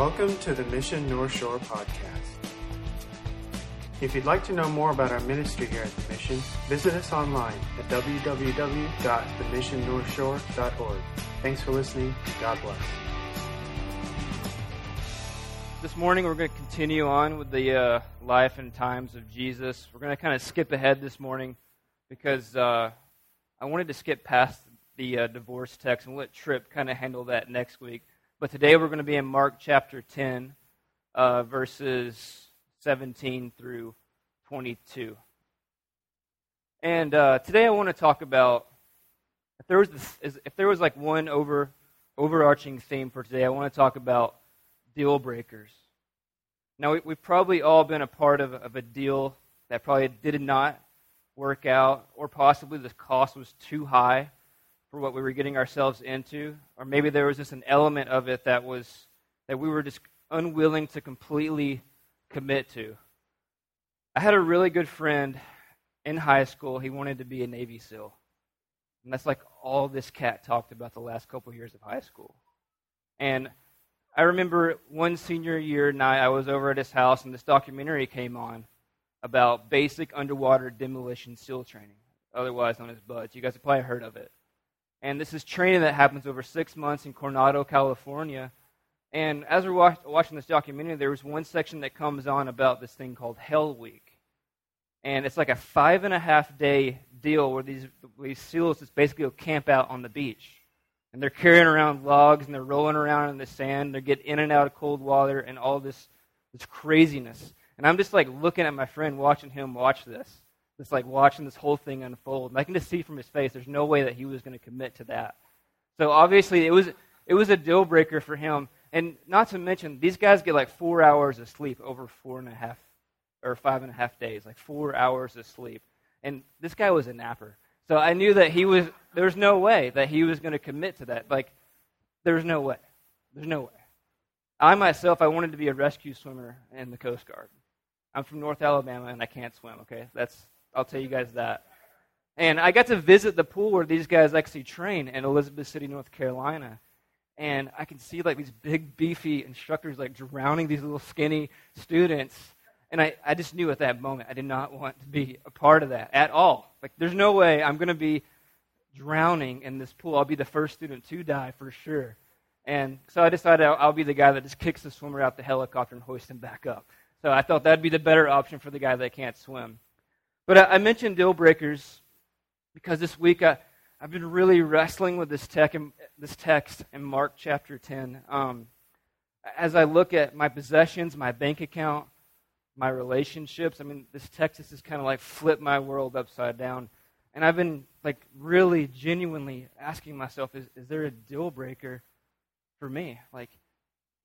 Welcome to the Mission North Shore podcast. If you'd like to know more about our ministry here at the Mission, visit us online at www.themissionnorthshore.org. Thanks for listening. God bless. This morning we're going to continue on with the uh, life and times of Jesus. We're going to kind of skip ahead this morning because uh, I wanted to skip past the uh, divorce text and let Trip kind of handle that next week. But today we're going to be in Mark chapter 10, uh, verses 17 through 22. And uh, today I want to talk about if there was this, if there was like one over overarching theme for today, I want to talk about deal breakers. Now we, have probably all been a part of, of a deal that probably did not work out, or possibly the cost was too high for what we were getting ourselves into, or maybe there was just an element of it that was that we were just unwilling to completely commit to. I had a really good friend in high school. He wanted to be a Navy SEAL. And that's like all this cat talked about the last couple years of high school. And I remember one senior year night, I was over at his house, and this documentary came on about basic underwater demolition SEAL training, otherwise known as BUDS. You guys have probably heard of it. And this is training that happens over six months in Coronado, California. And as we're watch- watching this documentary, there was one section that comes on about this thing called Hell Week. And it's like a five and a half day deal where these, these SEALs just basically go camp out on the beach. And they're carrying around logs and they're rolling around in the sand. They get in and out of cold water and all this, this craziness. And I'm just like looking at my friend, watching him watch this just like watching this whole thing unfold. And I can just see from his face, there's no way that he was going to commit to that. So obviously, it was it was a deal breaker for him. And not to mention, these guys get like four hours of sleep over four and a half or five and a half days, like four hours of sleep. And this guy was a napper. So I knew that he was, there was no way that he was going to commit to that. Like, there's no way. There's no way. I myself, I wanted to be a rescue swimmer in the Coast Guard. I'm from North Alabama and I can't swim, okay? That's I'll tell you guys that. And I got to visit the pool where these guys actually train in Elizabeth City, North Carolina. And I can see like these big, beefy instructors like drowning these little skinny students. And I, I just knew at that moment I did not want to be a part of that at all. Like, there's no way I'm going to be drowning in this pool. I'll be the first student to die for sure. And so I decided I'll, I'll be the guy that just kicks the swimmer out the helicopter and hoists him back up. So I thought that'd be the better option for the guy that can't swim. But I, I mentioned deal breakers because this week I, I've been really wrestling with this, tech in, this text in Mark chapter 10. Um, as I look at my possessions, my bank account, my relationships, I mean, this text has just kind of like flipped my world upside down. And I've been like really genuinely asking myself, is, is there a deal breaker for me? Like,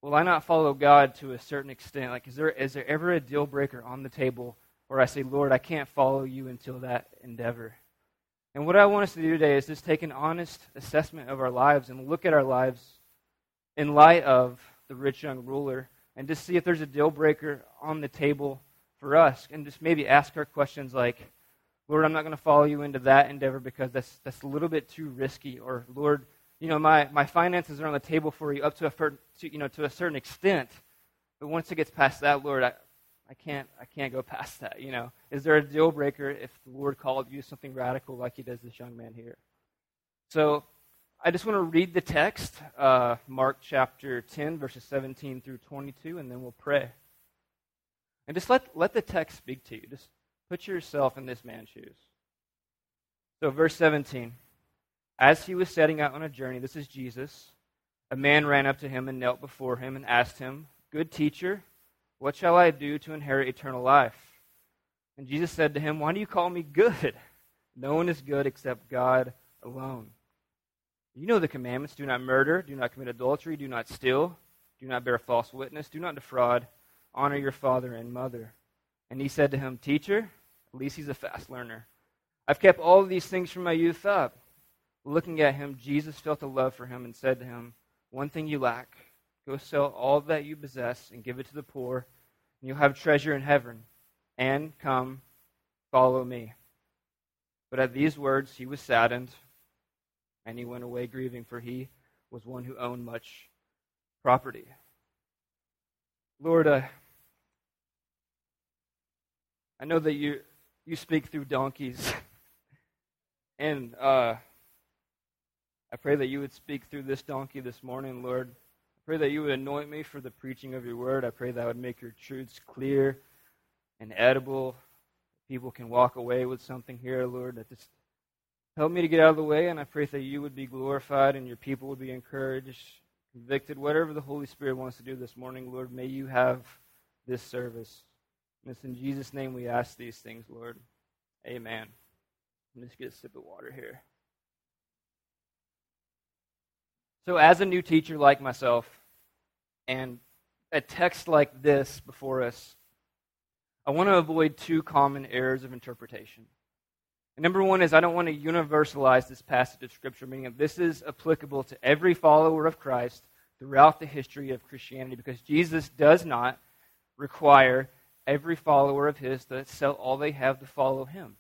will I not follow God to a certain extent? Like, is there, is there ever a deal breaker on the table or I say, Lord, I can't follow you until that endeavor. And what I want us to do today is just take an honest assessment of our lives and look at our lives in light of the rich young ruler and just see if there's a deal breaker on the table for us and just maybe ask our questions like, Lord, I'm not going to follow you into that endeavor because that's, that's a little bit too risky. Or, Lord, you know, my, my finances are on the table for you up to a, to, you know, to a certain extent. But once it gets past that, Lord, I, I can't, I can't go past that. You know, is there a deal breaker if the Lord called you something radical like He does this young man here? So, I just want to read the text, uh, Mark chapter 10, verses 17 through 22, and then we'll pray. And just let, let the text speak to you. Just put yourself in this man's shoes. So, verse 17. As he was setting out on a journey, this is Jesus, a man ran up to him and knelt before him and asked him, Good teacher, what shall I do to inherit eternal life? And Jesus said to him, Why do you call me good? No one is good except God alone. You know the commandments do not murder, do not commit adultery, do not steal, do not bear false witness, do not defraud, honor your father and mother. And he said to him, Teacher, at least he's a fast learner. I've kept all these things from my youth up. Looking at him, Jesus felt a love for him and said to him, One thing you lack. Go sell all that you possess and give it to the poor, and you'll have treasure in heaven. And come, follow me. But at these words he was saddened, and he went away grieving, for he was one who owned much property. Lord, uh, I know that you you speak through donkeys, and uh, I pray that you would speak through this donkey this morning, Lord. Pray that you would anoint me for the preaching of your word. I pray that I would make your truths clear and edible. People can walk away with something here, Lord. That just help me to get out of the way, and I pray that you would be glorified and your people would be encouraged convicted, whatever the Holy Spirit wants to do this morning, Lord, may you have this service. And it's in Jesus' name we ask these things, Lord. Amen. Let me just get a sip of water here. So, as a new teacher like myself, and a text like this before us, I want to avoid two common errors of interpretation. And number one is I don't want to universalize this passage of Scripture, meaning that this is applicable to every follower of Christ throughout the history of Christianity, because Jesus does not require every follower of his to sell all they have to follow him.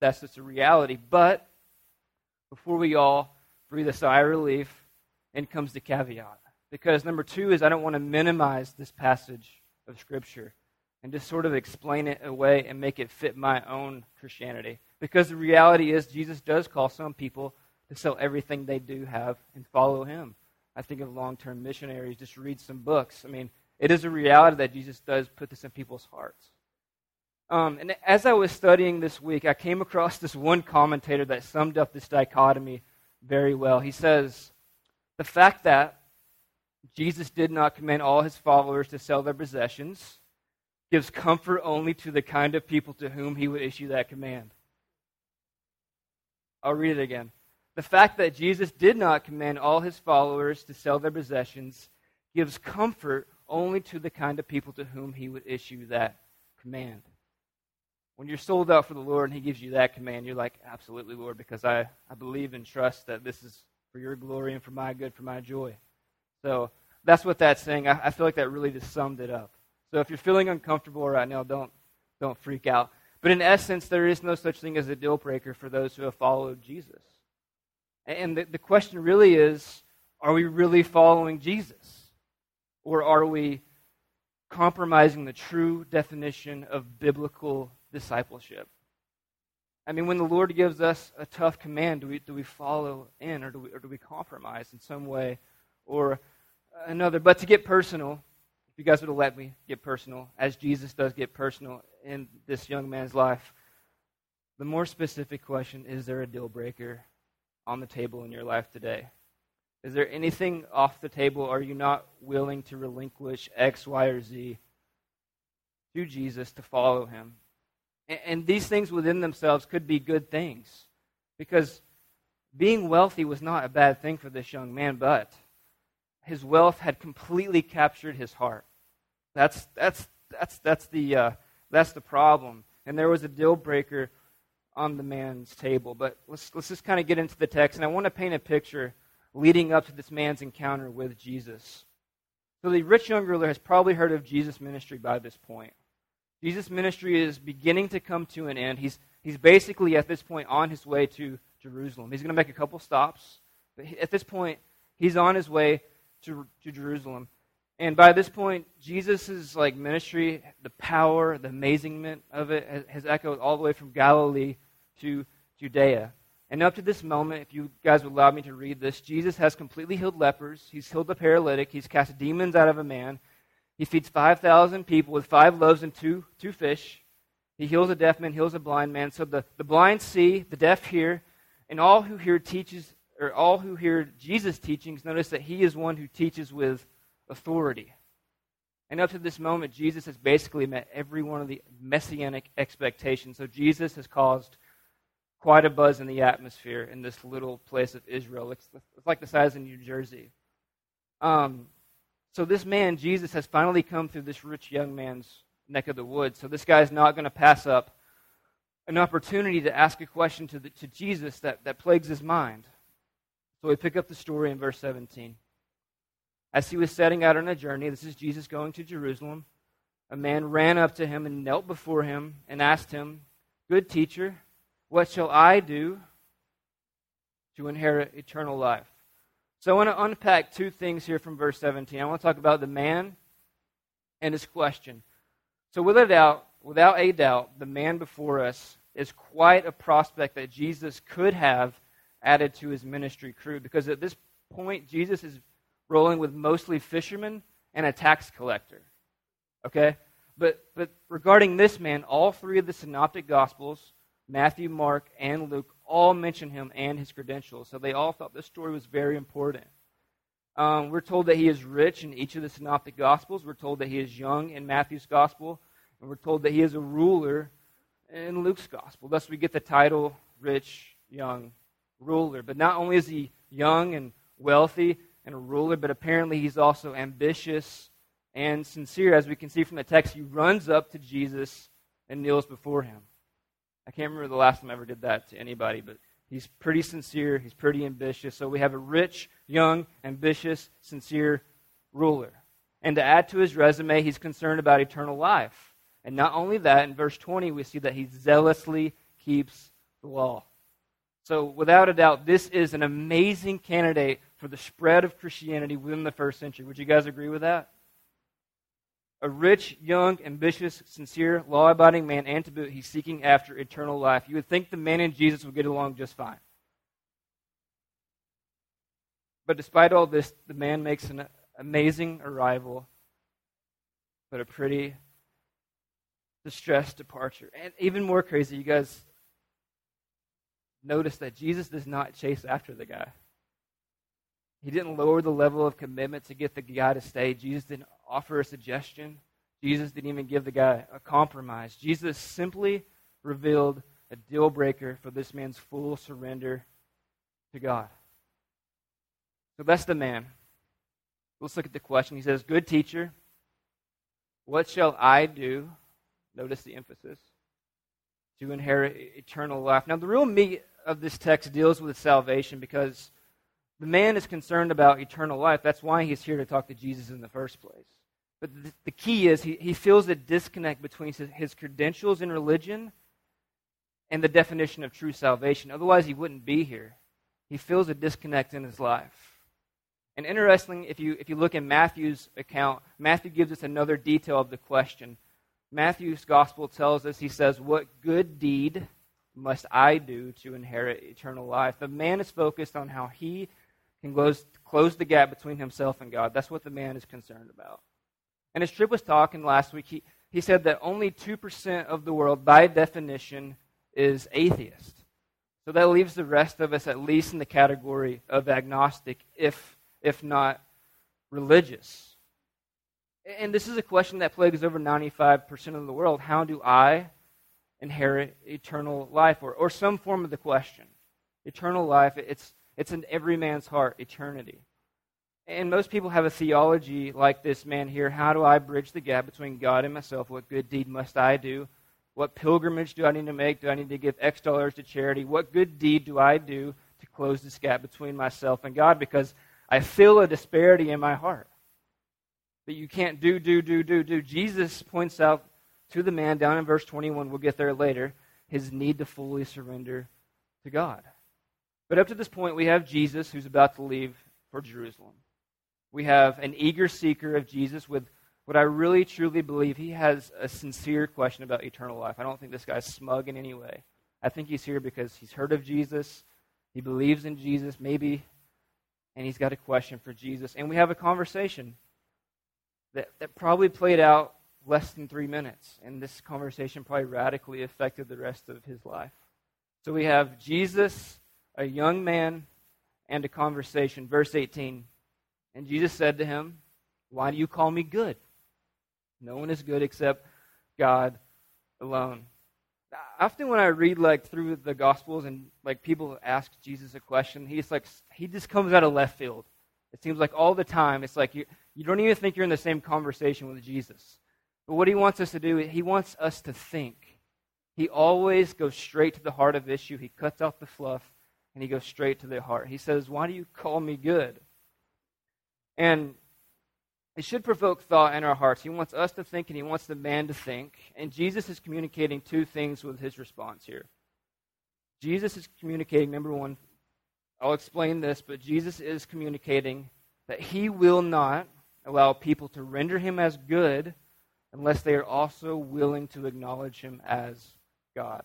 That's just a reality. But before we all breathe a sigh of relief, and comes the caveat. Because number two is I don't want to minimize this passage of Scripture and just sort of explain it away and make it fit my own Christianity. Because the reality is, Jesus does call some people to sell everything they do have and follow him. I think of long term missionaries, just read some books. I mean, it is a reality that Jesus does put this in people's hearts. Um, and as I was studying this week, I came across this one commentator that summed up this dichotomy very well. He says, The fact that Jesus did not command all his followers to sell their possessions gives comfort only to the kind of people to whom he would issue that command. I'll read it again. The fact that Jesus did not command all his followers to sell their possessions gives comfort only to the kind of people to whom he would issue that command. When you're sold out for the Lord and he gives you that command, you're like, absolutely, Lord, because I, I believe and trust that this is for your glory and for my good, for my joy. So that's what that's saying. I, I feel like that really just summed it up. So if you're feeling uncomfortable right now, don't, don't freak out. But in essence, there is no such thing as a deal breaker for those who have followed Jesus. And the, the question really is are we really following Jesus? Or are we compromising the true definition of biblical discipleship? I mean, when the Lord gives us a tough command, do we, do we follow in or do we, or do we compromise in some way or another? But to get personal, if you guys would have let me get personal, as Jesus does get personal in this young man's life, the more specific question is there a deal breaker on the table in your life today? Is there anything off the table? Are you not willing to relinquish X, Y, or Z to Jesus to follow him? And, and these things within themselves could be good things because being wealthy was not a bad thing for this young man, but his wealth had completely captured his heart. That's, that's, that's, that's, the, uh, that's the problem. And there was a deal breaker on the man's table. But let's, let's just kind of get into the text. And I want to paint a picture leading up to this man's encounter with Jesus. So the rich young ruler has probably heard of Jesus' ministry by this point. Jesus' ministry is beginning to come to an end. He's, he's basically at this point on his way to Jerusalem. He's going to make a couple stops. But at this point, he's on his way to, to Jerusalem. And by this point, Jesus' like ministry, the power, the amazingment of it has, has echoed all the way from Galilee to Judea. And up to this moment, if you guys would allow me to read this, Jesus has completely healed lepers. He's healed the paralytic. He's cast demons out of a man. He feeds 5,000 people with five loaves and two, two fish. He heals a deaf man, heals a blind man. So the, the blind see, the deaf hear, and all who hear teaches, or all who hear Jesus' teachings notice that he is one who teaches with authority. And up to this moment, Jesus has basically met every one of the messianic expectations. So Jesus has caused quite a buzz in the atmosphere in this little place of Israel. It's, it's like the size of New Jersey. Um, so this man, Jesus, has finally come through this rich young man's neck of the woods. So this guy's not going to pass up an opportunity to ask a question to, the, to Jesus that, that plagues his mind. So we pick up the story in verse 17. As he was setting out on a journey, this is Jesus going to Jerusalem, a man ran up to him and knelt before him and asked him, Good teacher, what shall I do to inherit eternal life? So I want to unpack two things here from verse 17. I want to talk about the man and his question. So, without a doubt, without a doubt, the man before us is quite a prospect that Jesus could have added to his ministry crew because at this point, Jesus is rolling with mostly fishermen and a tax collector. Okay? But, but regarding this man, all three of the synoptic gospels, Matthew, Mark, and Luke, all mention him and his credentials. So they all thought this story was very important. Um, we're told that he is rich in each of the synoptic gospels. We're told that he is young in Matthew's gospel. And we're told that he is a ruler in Luke's gospel. Thus, we get the title rich, young, ruler. But not only is he young and wealthy and a ruler, but apparently he's also ambitious and sincere. As we can see from the text, he runs up to Jesus and kneels before him. I can't remember the last time I ever did that to anybody, but he's pretty sincere. He's pretty ambitious. So we have a rich, young, ambitious, sincere ruler. And to add to his resume, he's concerned about eternal life. And not only that, in verse 20, we see that he zealously keeps the law. So, without a doubt, this is an amazing candidate for the spread of Christianity within the first century. Would you guys agree with that? A rich, young, ambitious, sincere, law abiding man, and to boot, he's seeking after eternal life. You would think the man and Jesus would get along just fine. But despite all this, the man makes an amazing arrival, but a pretty distressed departure. And even more crazy, you guys notice that Jesus does not chase after the guy. He didn't lower the level of commitment to get the guy to stay. Jesus didn't offer a suggestion. Jesus didn't even give the guy a compromise. Jesus simply revealed a deal breaker for this man's full surrender to God. So that's the man. Let's look at the question. He says, Good teacher, what shall I do? Notice the emphasis. To inherit eternal life. Now, the real meat of this text deals with salvation because the man is concerned about eternal life. That's why he's here to talk to Jesus in the first place. But the, the key is he, he feels a disconnect between his, his credentials in religion and the definition of true salvation. Otherwise, he wouldn't be here. He feels a disconnect in his life. And interestingly, if you, if you look in Matthew's account, Matthew gives us another detail of the question. Matthew's gospel tells us, he says, What good deed must I do to inherit eternal life? The man is focused on how he can close, close the gap between himself and God. That's what the man is concerned about. And as Trip was talking last week, he, he said that only 2% of the world, by definition, is atheist. So that leaves the rest of us at least in the category of agnostic, if, if not religious. And this is a question that plagues over 95% of the world. How do I inherit eternal life? Or, or some form of the question. Eternal life, it's, it's in every man's heart, eternity. And most people have a theology like this man here. How do I bridge the gap between God and myself? What good deed must I do? What pilgrimage do I need to make? Do I need to give X dollars to charity? What good deed do I do to close this gap between myself and God? Because I feel a disparity in my heart that you can't do, do, do, do, do. Jesus points out to the man down in verse 21, we'll get there later, his need to fully surrender to God. But up to this point, we have Jesus who's about to leave for Jerusalem. We have an eager seeker of Jesus with what I really truly believe he has a sincere question about eternal life. I don't think this guy's smug in any way. I think he's here because he's heard of Jesus, he believes in Jesus, maybe, and he's got a question for Jesus. And we have a conversation that, that probably played out less than three minutes. And this conversation probably radically affected the rest of his life. So we have Jesus, a young man, and a conversation. Verse 18. And Jesus said to him, Why do you call me good? No one is good except God alone. Often when I read like through the Gospels and like people ask Jesus a question, he's like he just comes out of left field. It seems like all the time it's like you you don't even think you're in the same conversation with Jesus. But what he wants us to do, he wants us to think. He always goes straight to the heart of issue. He cuts out the fluff and he goes straight to the heart. He says, Why do you call me good? And it should provoke thought in our hearts. He wants us to think and he wants the man to think. And Jesus is communicating two things with his response here. Jesus is communicating, number one, I'll explain this, but Jesus is communicating that he will not allow people to render him as good unless they are also willing to acknowledge him as God.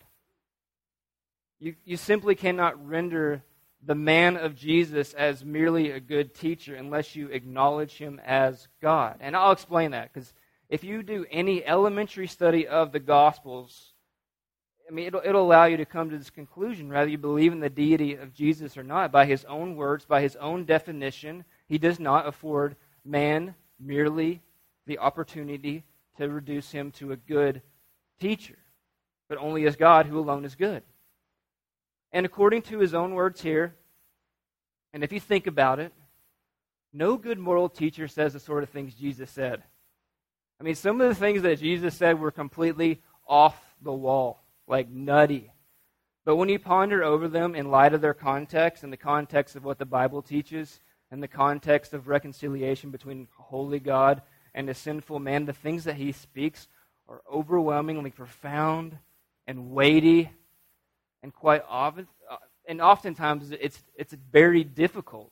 You, you simply cannot render the man of Jesus as merely a good teacher unless you acknowledge him as God. And I'll explain that because if you do any elementary study of the Gospels, I mean, it'll, it'll allow you to come to this conclusion whether you believe in the deity of Jesus or not. By his own words, by his own definition, he does not afford man merely the opportunity to reduce him to a good teacher, but only as God who alone is good. And according to his own words here, and if you think about it, no good moral teacher says the sort of things Jesus said. I mean, some of the things that Jesus said were completely off the wall, like nutty. But when you ponder over them in light of their context and the context of what the Bible teaches and the context of reconciliation between holy God and a sinful man, the things that he speaks are overwhelmingly profound and weighty and quite often, uh, and oftentimes it's, it's very difficult.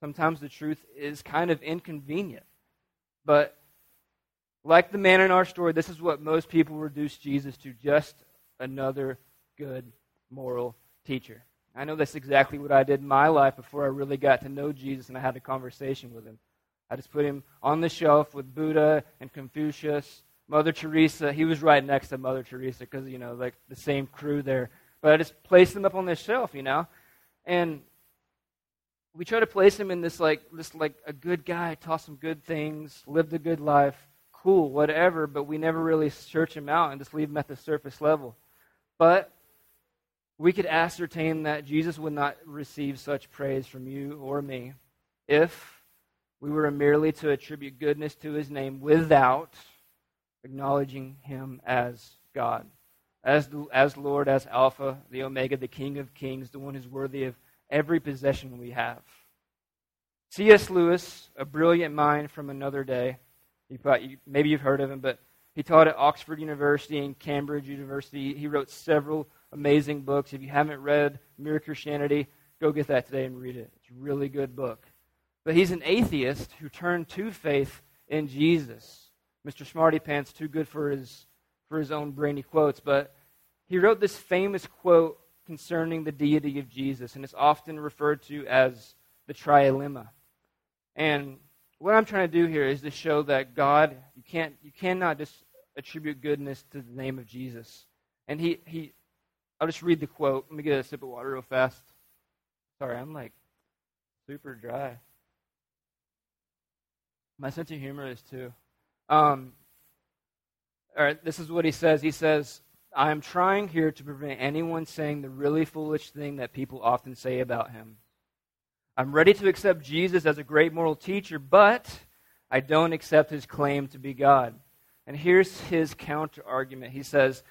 Sometimes the truth is kind of inconvenient. But like the man in our story, this is what most people reduce Jesus to just another good moral teacher. I know that's exactly what I did in my life before I really got to know Jesus and I had a conversation with him. I just put him on the shelf with Buddha and Confucius, Mother Teresa. He was right next to Mother Teresa because, you know, like the same crew there. But I just placed them up on this shelf, you know? And we try to place him in this like this like a good guy, taught some good things, lived a good life, cool, whatever, but we never really search him out and just leave him at the surface level. But we could ascertain that Jesus would not receive such praise from you or me if we were merely to attribute goodness to his name without acknowledging him as God as, as Lord, as Alpha, the Omega, the King of Kings, the one who's worthy of every possession we have. C.S. Lewis, a brilliant mind from another day, probably, maybe you've heard of him, but he taught at Oxford University and Cambridge University. He wrote several amazing books. If you haven't read Mere Christianity, go get that today and read it. It's a really good book. But he's an atheist who turned to faith in Jesus. Mr. Smarty Pants, too good for his for his own brainy quotes, but he wrote this famous quote concerning the deity of Jesus, and it's often referred to as the trilemma. And what I'm trying to do here is to show that God, you can't, you cannot just attribute goodness to the name of Jesus. And he, he, I'll just read the quote. Let me get a sip of water real fast. Sorry, I'm like super dry. My sense of humor is too. Um, right, this is what he says. He says, I am trying here to prevent anyone saying the really foolish thing that people often say about him. I'm ready to accept Jesus as a great moral teacher, but I don't accept his claim to be God. And here's his counter argument. He says,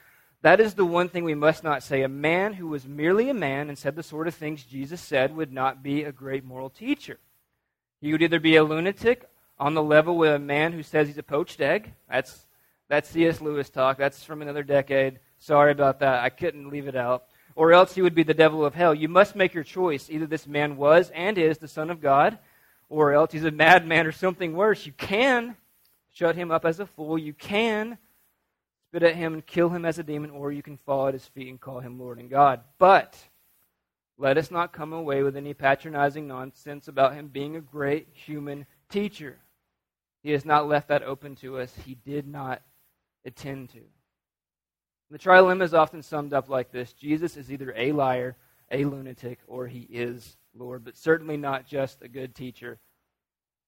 That is the one thing we must not say. A man who was merely a man and said the sort of things Jesus said would not be a great moral teacher. He would either be a lunatic on the level with a man who says he's a poached egg. That's that's C.S. Lewis talk. That's from another decade. Sorry about that. I couldn't leave it out. Or else he would be the devil of hell. You must make your choice. Either this man was and is the Son of God, or else he's a madman or something worse. You can shut him up as a fool. You can spit at him and kill him as a demon, or you can fall at his feet and call him Lord and God. But let us not come away with any patronizing nonsense about him being a great human teacher. He has not left that open to us. He did not attend to. The trilemma is often summed up like this Jesus is either a liar, a lunatic, or he is Lord, but certainly not just a good teacher.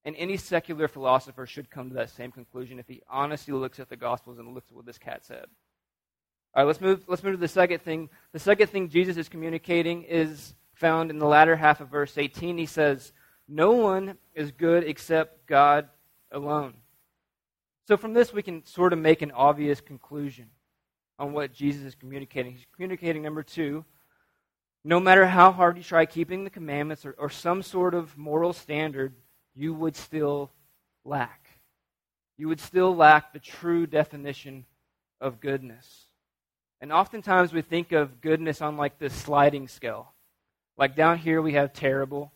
And any secular philosopher should come to that same conclusion if he honestly looks at the Gospels and looks at what this cat said. All right, let's move, let's move to the second thing. The second thing Jesus is communicating is found in the latter half of verse 18. He says, No one is good except God alone. So, from this, we can sort of make an obvious conclusion on what Jesus is communicating. He's communicating, number two, no matter how hard you try keeping the commandments or, or some sort of moral standard, you would still lack. You would still lack the true definition of goodness. And oftentimes we think of goodness on like this sliding scale. Like down here we have terrible,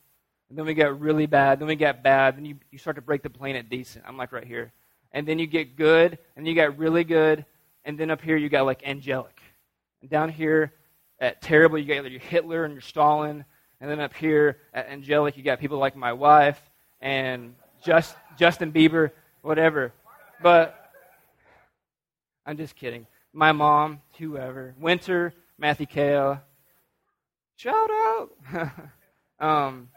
and then we get really bad, then we get bad, then you, you start to break the plane at decent. I'm like right here. And then you get good, and you got really good, and then up here you got like angelic. And down here at terrible, you got your Hitler and your Stalin, and then up here at angelic, you got people like my wife and just Justin Bieber, whatever. But I'm just kidding. My mom, whoever, Winter, Matthew Kale, shout out. um,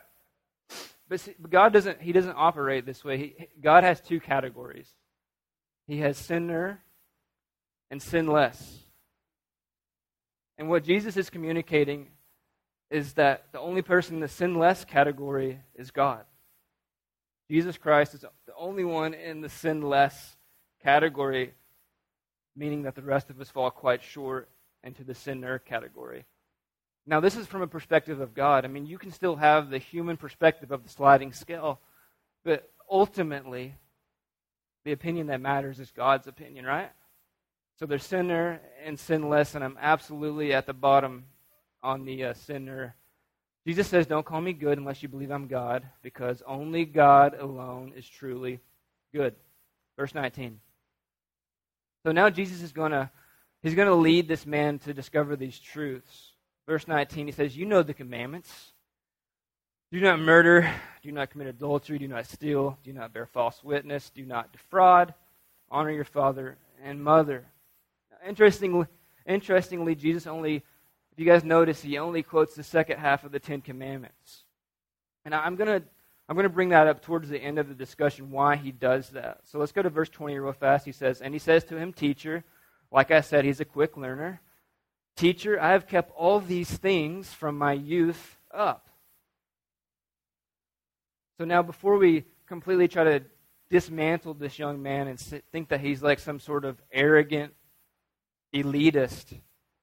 but, see, God doesn't. He doesn't operate this way. He, God has two categories. He has sinner and sinless. And what Jesus is communicating is that the only person in the sinless category is God. Jesus Christ is the only one in the sinless category, meaning that the rest of us fall quite short into the sinner category. Now, this is from a perspective of God. I mean, you can still have the human perspective of the sliding scale, but ultimately, the opinion that matters is God's opinion, right? So there's sinner and sinless, and I'm absolutely at the bottom on the uh, sinner. Jesus says, Don't call me good unless you believe I'm God, because only God alone is truly good. Verse 19. So now Jesus is going to he's going to lead this man to discover these truths. Verse 19, he says, You know the commandments. Do not murder, do not commit adultery, do not steal, do not bear false witness, do not defraud, honor your father and mother. Interestingly, interestingly, Jesus only, if you guys notice, he only quotes the second half of the Ten Commandments. And I'm going to I'm going to bring that up towards the end of the discussion why he does that. So let's go to verse 20 real fast. He says, And he says to him, Teacher, like I said, he's a quick learner. Teacher, I have kept all these things from my youth up. So now, before we completely try to dismantle this young man and think that he's like some sort of arrogant elitist.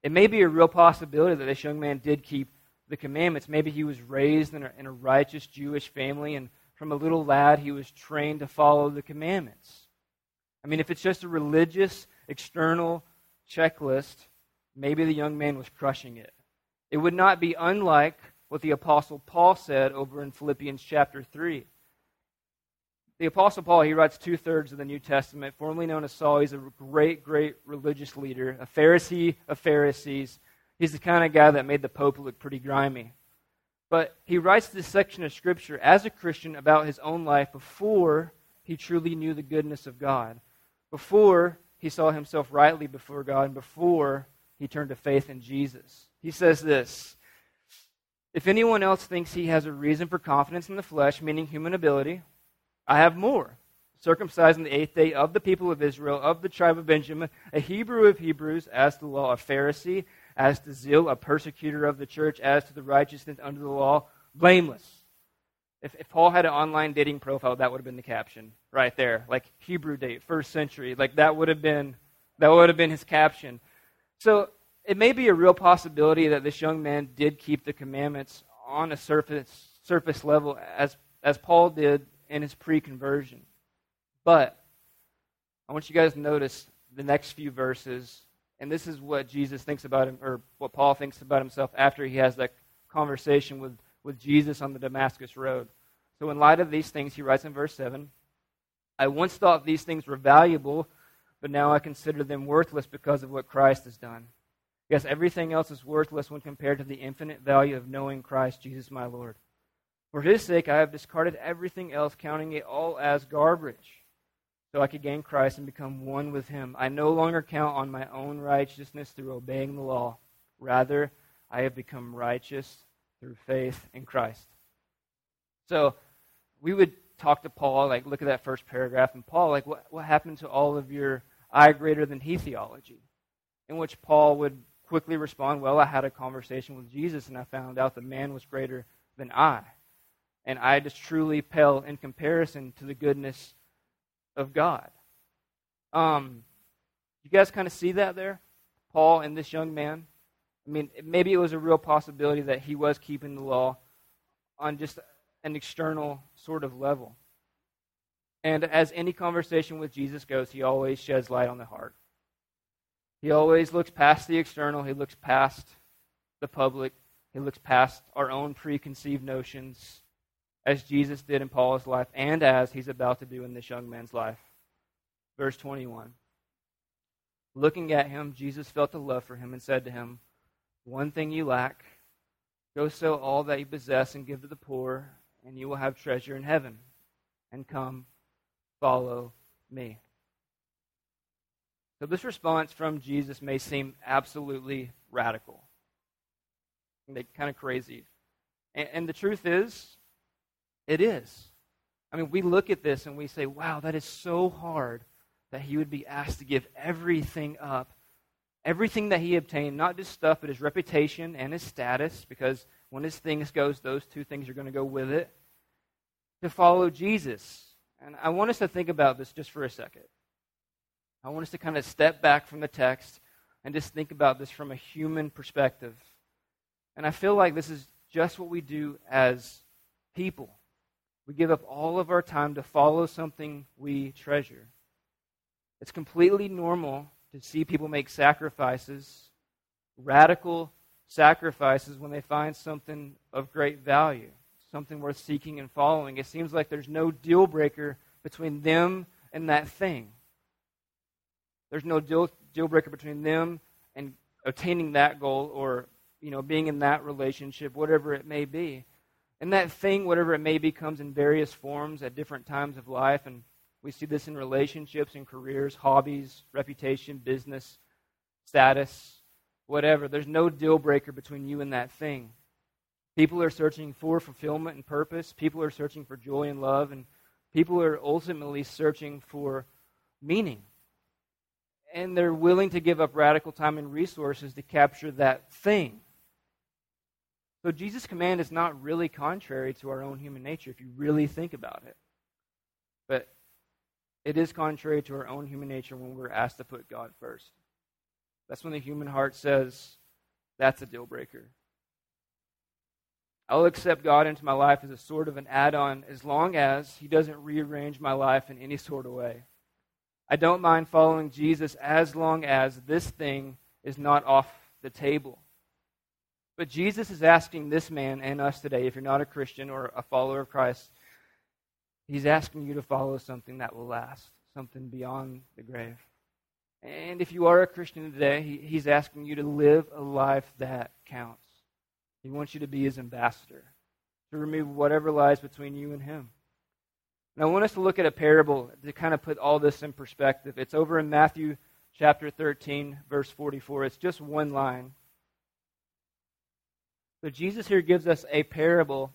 It may be a real possibility that this young man did keep the commandments. Maybe he was raised in a, in a righteous Jewish family, and from a little lad, he was trained to follow the commandments. I mean, if it's just a religious, external checklist, maybe the young man was crushing it. It would not be unlike what the Apostle Paul said over in Philippians chapter 3. The Apostle Paul, he writes two thirds of the New Testament, formerly known as Saul. He's a great, great religious leader, a Pharisee of Pharisees. He's the kind of guy that made the Pope look pretty grimy. But he writes this section of Scripture as a Christian about his own life before he truly knew the goodness of God, before he saw himself rightly before God, and before he turned to faith in Jesus. He says this If anyone else thinks he has a reason for confidence in the flesh, meaning human ability, I have more. Circumcised on the eighth day of the people of Israel, of the tribe of Benjamin, a Hebrew of Hebrews, as to the law, a Pharisee, as to zeal, a persecutor of the church, as to the righteousness under the law, blameless. If, if Paul had an online dating profile, that would have been the caption right there, like Hebrew date, first century. Like that would have been that would have been his caption. So it may be a real possibility that this young man did keep the commandments on a surface surface level, as as Paul did in his pre conversion. But I want you guys to notice the next few verses, and this is what Jesus thinks about him, or what Paul thinks about himself after he has that conversation with, with Jesus on the Damascus Road. So, in light of these things, he writes in verse 7 I once thought these things were valuable, but now I consider them worthless because of what Christ has done. Yes, everything else is worthless when compared to the infinite value of knowing Christ Jesus my Lord. For his sake, I have discarded everything else, counting it all as garbage, so I could gain Christ and become one with him. I no longer count on my own righteousness through obeying the law. Rather, I have become righteous through faith in Christ. So, we would talk to Paul, like, look at that first paragraph, and Paul, like, what, what happened to all of your I greater than he theology? In which Paul would quickly respond, Well, I had a conversation with Jesus, and I found out the man was greater than I and I just truly pale in comparison to the goodness of God. Um, you guys kind of see that there? Paul and this young man? I mean, maybe it was a real possibility that he was keeping the law on just an external sort of level. And as any conversation with Jesus goes, he always sheds light on the heart. He always looks past the external, he looks past the public, he looks past our own preconceived notions as Jesus did in Paul's life and as he's about to do in this young man's life. Verse 21. Looking at him, Jesus felt a love for him and said to him, One thing you lack. Go sell all that you possess and give to the poor, and you will have treasure in heaven. And come, follow me. So, this response from Jesus may seem absolutely radical, kind of crazy. And, and the truth is, it is. I mean, we look at this and we say, wow, that is so hard that he would be asked to give everything up. Everything that he obtained, not just stuff, but his reputation and his status, because when his things goes, those two things are going to go with it, to follow Jesus. And I want us to think about this just for a second. I want us to kind of step back from the text and just think about this from a human perspective. And I feel like this is just what we do as people. We give up all of our time to follow something we treasure. It's completely normal to see people make sacrifices, radical sacrifices, when they find something of great value, something worth seeking and following. It seems like there's no deal breaker between them and that thing. There's no deal, deal breaker between them and attaining that goal or you know being in that relationship, whatever it may be. And that thing, whatever it may be, comes in various forms at different times of life. And we see this in relationships and careers, hobbies, reputation, business, status, whatever. There's no deal breaker between you and that thing. People are searching for fulfillment and purpose. People are searching for joy and love. And people are ultimately searching for meaning. And they're willing to give up radical time and resources to capture that thing. So Jesus' command is not really contrary to our own human nature if you really think about it. But it is contrary to our own human nature when we're asked to put God first. That's when the human heart says, that's a deal breaker. I'll accept God into my life as a sort of an add on as long as He doesn't rearrange my life in any sort of way. I don't mind following Jesus as long as this thing is not off the table. But Jesus is asking this man and us today, if you're not a Christian or a follower of Christ, he's asking you to follow something that will last, something beyond the grave. And if you are a Christian today, he, he's asking you to live a life that counts. He wants you to be his ambassador, to remove whatever lies between you and him. And I want us to look at a parable to kind of put all this in perspective. It's over in Matthew chapter 13, verse 44. It's just one line. So Jesus here gives us a parable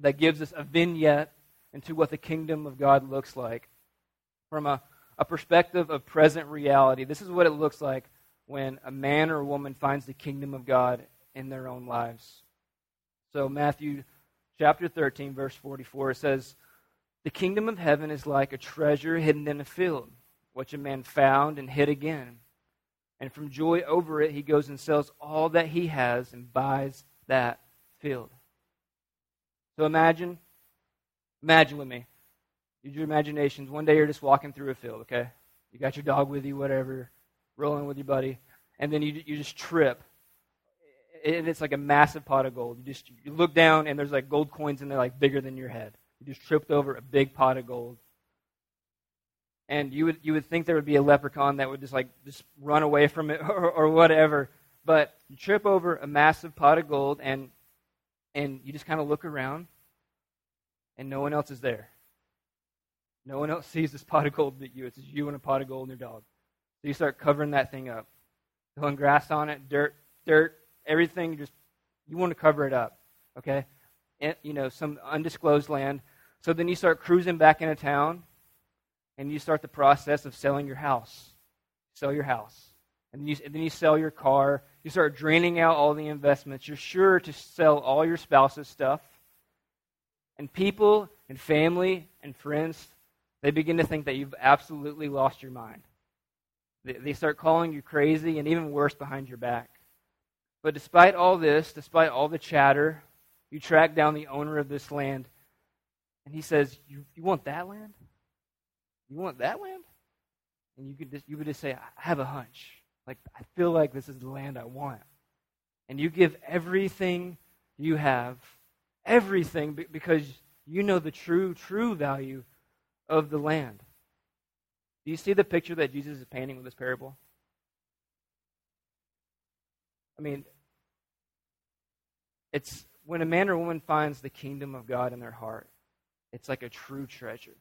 that gives us a vignette into what the kingdom of God looks like from a, a perspective of present reality. This is what it looks like when a man or a woman finds the kingdom of God in their own lives. So, Matthew chapter 13, verse 44 says, The kingdom of heaven is like a treasure hidden in a field, which a man found and hid again. And from joy over it, he goes and sells all that he has and buys that field. So imagine, imagine with me. Use your imaginations. One day you're just walking through a field, okay? You got your dog with you, whatever, rolling with your buddy, and then you, you just trip. And it's like a massive pot of gold. You just you look down and there's like gold coins in there like bigger than your head. You just tripped over a big pot of gold. And you would you would think there would be a leprechaun that would just like just run away from it or, or whatever. But you trip over a massive pot of gold and and you just kind of look around and no one else is there. No one else sees this pot of gold but you. It's you and a pot of gold and your dog. So you start covering that thing up. Throwing grass on it, dirt, dirt, everything just you want to cover it up. Okay? And, you know, some undisclosed land. So then you start cruising back into town and you start the process of selling your house. Sell your house. And then you, and then you sell your car you start draining out all the investments. You're sure to sell all your spouse's stuff. And people and family and friends, they begin to think that you've absolutely lost your mind. They, they start calling you crazy and even worse behind your back. But despite all this, despite all the chatter, you track down the owner of this land. And he says, You, you want that land? You want that land? And you could just, you would just say, I have a hunch. Like, I feel like this is the land I want. And you give everything you have, everything, because you know the true, true value of the land. Do you see the picture that Jesus is painting with this parable? I mean, it's when a man or woman finds the kingdom of God in their heart, it's like a true treasure.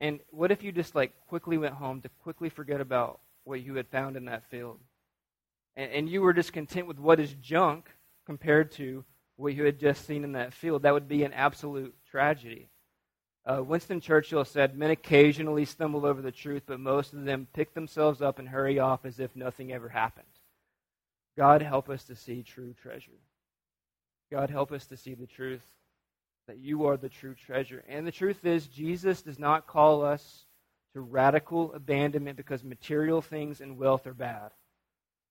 And what if you just like quickly went home to quickly forget about what you had found in that field? And, and you were just content with what is junk compared to what you had just seen in that field. That would be an absolute tragedy. Uh, Winston Churchill said, Men occasionally stumble over the truth, but most of them pick themselves up and hurry off as if nothing ever happened. God help us to see true treasure. God help us to see the truth that you are the true treasure. And the truth is, Jesus does not call us to radical abandonment because material things and wealth are bad.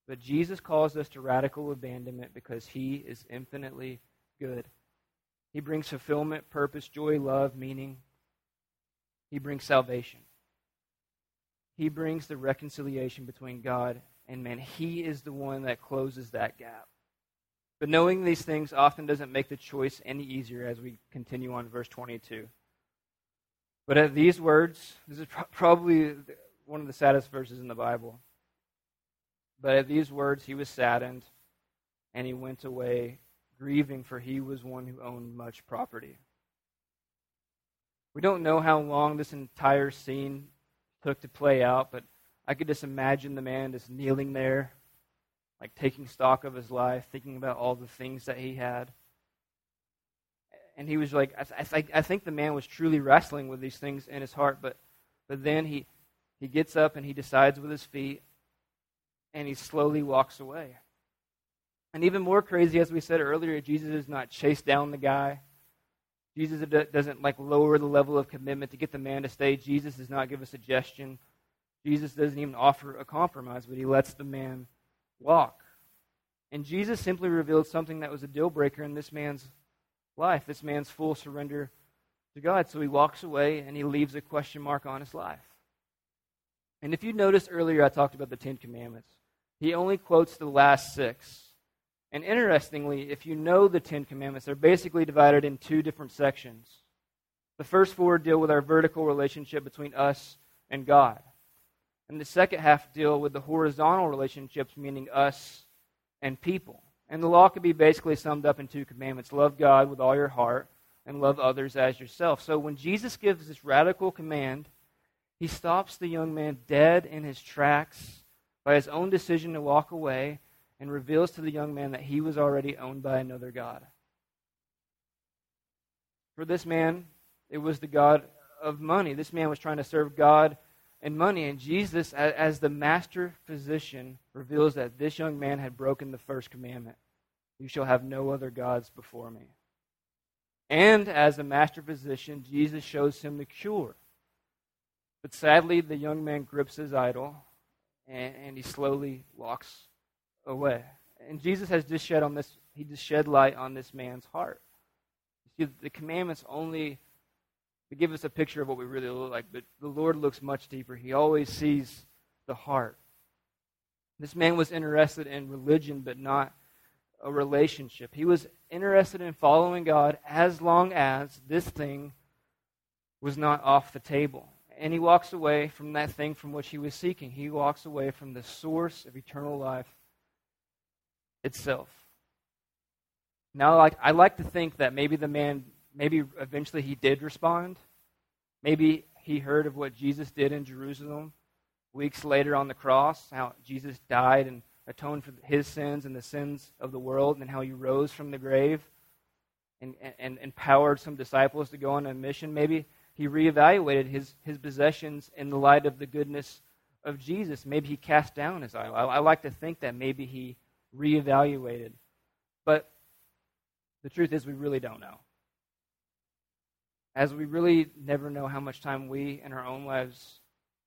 But Jesus calls us to radical abandonment because he is infinitely good. He brings fulfillment, purpose, joy, love, meaning. He brings salvation. He brings the reconciliation between God and man. He is the one that closes that gap. But knowing these things often doesn't make the choice any easier as we continue on verse 22. But at these words, this is pro- probably one of the saddest verses in the Bible. But at these words, he was saddened, and he went away grieving, for he was one who owned much property. We don't know how long this entire scene took to play out, but I could just imagine the man just kneeling there like taking stock of his life, thinking about all the things that he had. And he was like, I, th- I, th- I think the man was truly wrestling with these things in his heart, but, but then he, he gets up and he decides with his feet and he slowly walks away. And even more crazy, as we said earlier, Jesus does not chase down the guy. Jesus doesn't like lower the level of commitment to get the man to stay. Jesus does not give a suggestion. Jesus doesn't even offer a compromise, but he lets the man walk. And Jesus simply revealed something that was a deal breaker in this man's life, this man's full surrender to God. So he walks away and he leaves a question mark on his life. And if you noticed earlier, I talked about the Ten Commandments. He only quotes the last six. And interestingly, if you know the Ten Commandments, they're basically divided in two different sections. The first four deal with our vertical relationship between us and God. And the second half deal with the horizontal relationships, meaning us and people. And the law could be basically summed up in two commandments love God with all your heart and love others as yourself. So when Jesus gives this radical command, he stops the young man dead in his tracks by his own decision to walk away and reveals to the young man that he was already owned by another God. For this man, it was the God of money. This man was trying to serve God and money. And Jesus, as the master physician, reveals that this young man had broken the first commandment You shall have no other gods before me. And as a master physician, Jesus shows him the cure. But sadly, the young man grips his idol and, and he slowly walks away. And Jesus has just shed on this, he just shed light on this man's heart. You see, the commandments only to give us a picture of what we really look like. But the Lord looks much deeper. He always sees the heart. This man was interested in religion, but not a relationship. He was interested in following God as long as this thing was not off the table. And he walks away from that thing from which he was seeking. He walks away from the source of eternal life itself. Now, like, I like to think that maybe the man maybe eventually he did respond. Maybe he heard of what Jesus did in Jerusalem weeks later on the cross, how Jesus died and atoned for his sins and the sins of the world, and how he rose from the grave and, and, empowered some disciples to go on a mission. Maybe he reevaluated his, his possessions in the light of the goodness of Jesus. Maybe he cast down his idol. I, I like to think that maybe he reevaluated. But the truth is, we really don't know as we really never know how much time we in our own lives,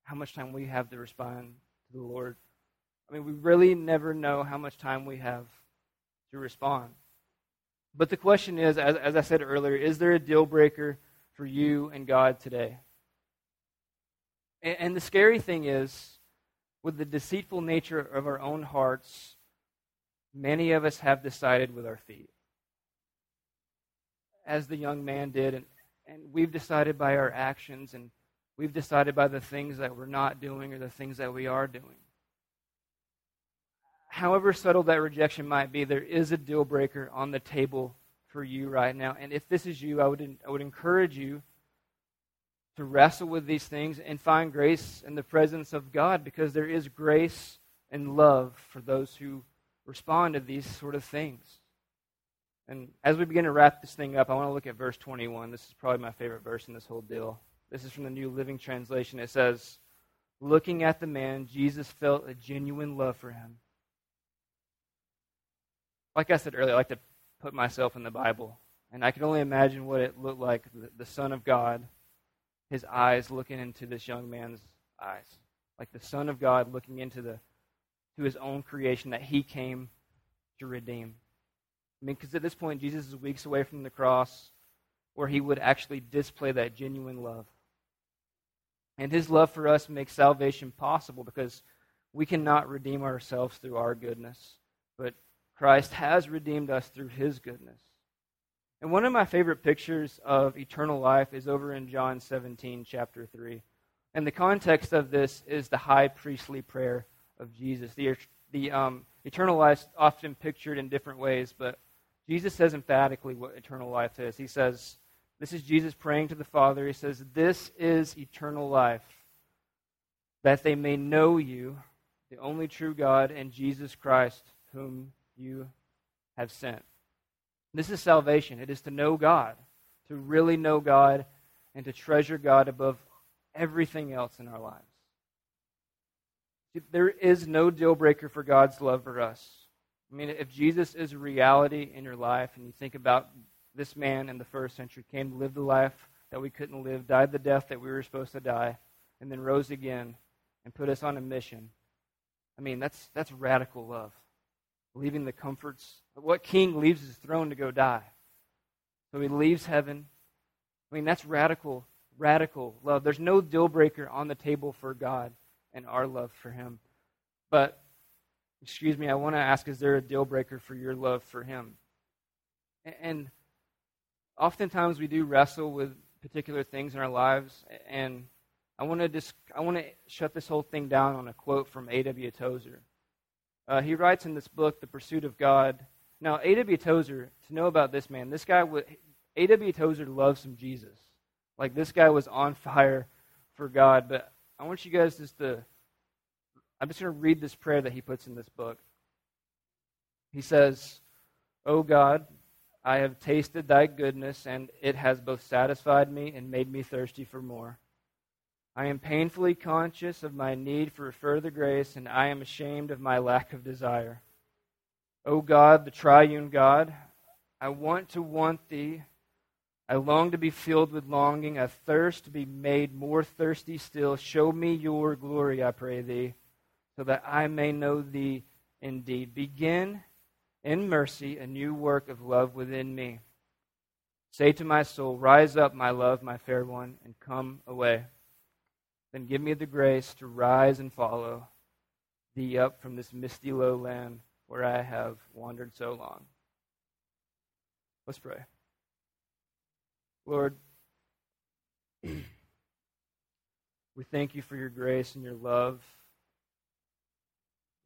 how much time we have to respond to the Lord. I mean, we really never know how much time we have to respond. But the question is, as, as I said earlier, is there a deal breaker for you and God today? And, and the scary thing is, with the deceitful nature of our own hearts, many of us have decided with our feet. As the young man did and we've decided by our actions and We've decided by the things that we're not doing or the things that we are doing. However subtle that rejection might be, there is a deal breaker on the table for you right now. And if this is you, I would, I would encourage you to wrestle with these things and find grace in the presence of God because there is grace and love for those who respond to these sort of things. And as we begin to wrap this thing up, I want to look at verse 21. This is probably my favorite verse in this whole deal. This is from the New Living Translation. It says, Looking at the man, Jesus felt a genuine love for him. Like I said earlier, I like to put myself in the Bible. And I can only imagine what it looked like the, Son of God, his eyes looking into this young man's eyes. Like the Son of God looking into the to his own creation that he came to redeem. I mean, because at this point, Jesus is weeks away from the cross where he would actually display that genuine love. And his love for us makes salvation possible because we cannot redeem ourselves through our goodness, but Christ has redeemed us through his goodness. And one of my favorite pictures of eternal life is over in John 17, chapter 3. And the context of this is the high priestly prayer of Jesus. The, the um, eternal life is often pictured in different ways, but Jesus says emphatically what eternal life is. He says, This is Jesus praying to the Father. He says, This is eternal life, that they may know you, the only true God, and Jesus Christ, whom you have sent. This is salvation. It is to know God, to really know God, and to treasure God above everything else in our lives. There is no deal breaker for God's love for us. I mean, if Jesus is a reality in your life, and you think about this man in the first century came to live the life that we couldn't live, died the death that we were supposed to die, and then rose again and put us on a mission. I mean, that's, that's radical love. Leaving the comforts. What king leaves his throne to go die? So he leaves heaven. I mean, that's radical, radical love. There's no deal breaker on the table for God and our love for him. But excuse me, I want to ask is there a deal breaker for your love for Him? And oftentimes we do wrestle with particular things in our lives, and I want to just I want to shut this whole thing down on a quote from A.W. Tozer. Uh, he writes in this book, The Pursuit of God. Now, A.W. Tozer, to know about this man, this guy, A.W. Tozer loves some Jesus. Like, this guy was on fire for God. But I want you guys just to I'm just going to read this prayer that he puts in this book. He says, O God, I have tasted thy goodness, and it has both satisfied me and made me thirsty for more. I am painfully conscious of my need for further grace, and I am ashamed of my lack of desire. O God, the triune God, I want to want thee. I long to be filled with longing. I thirst to be made more thirsty still. Show me your glory, I pray thee so that I may know thee indeed. Begin in mercy a new work of love within me. Say to my soul, Rise up, my love, my fair one, and come away. Then give me the grace to rise and follow thee up from this misty low land where I have wandered so long. Let's pray. Lord, we thank you for your grace and your love.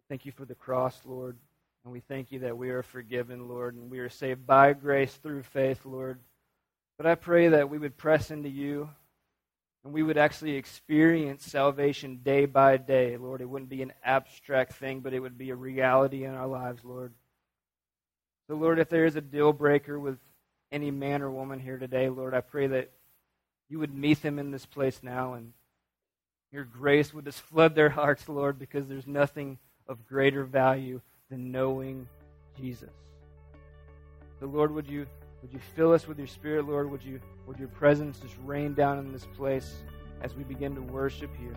Thank you for the cross, Lord. And we thank you that we are forgiven, Lord, and we are saved by grace through faith, Lord. But I pray that we would press into you and we would actually experience salvation day by day, Lord. It wouldn't be an abstract thing, but it would be a reality in our lives, Lord. So, Lord, if there is a deal breaker with any man or woman here today, Lord, I pray that you would meet them in this place now and your grace would just flood their hearts, Lord, because there's nothing of greater value than knowing Jesus. So, Lord, would you would you fill us with your Spirit, Lord? Would you would your presence just rain down in this place as we begin to worship you?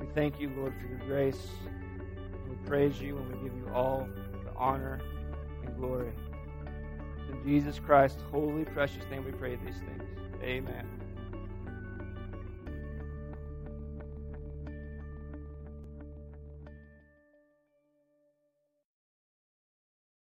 We thank you, Lord, for your grace. We praise you and we give you all the honor and glory. In Jesus Christ's holy, precious name we pray these things. Amen.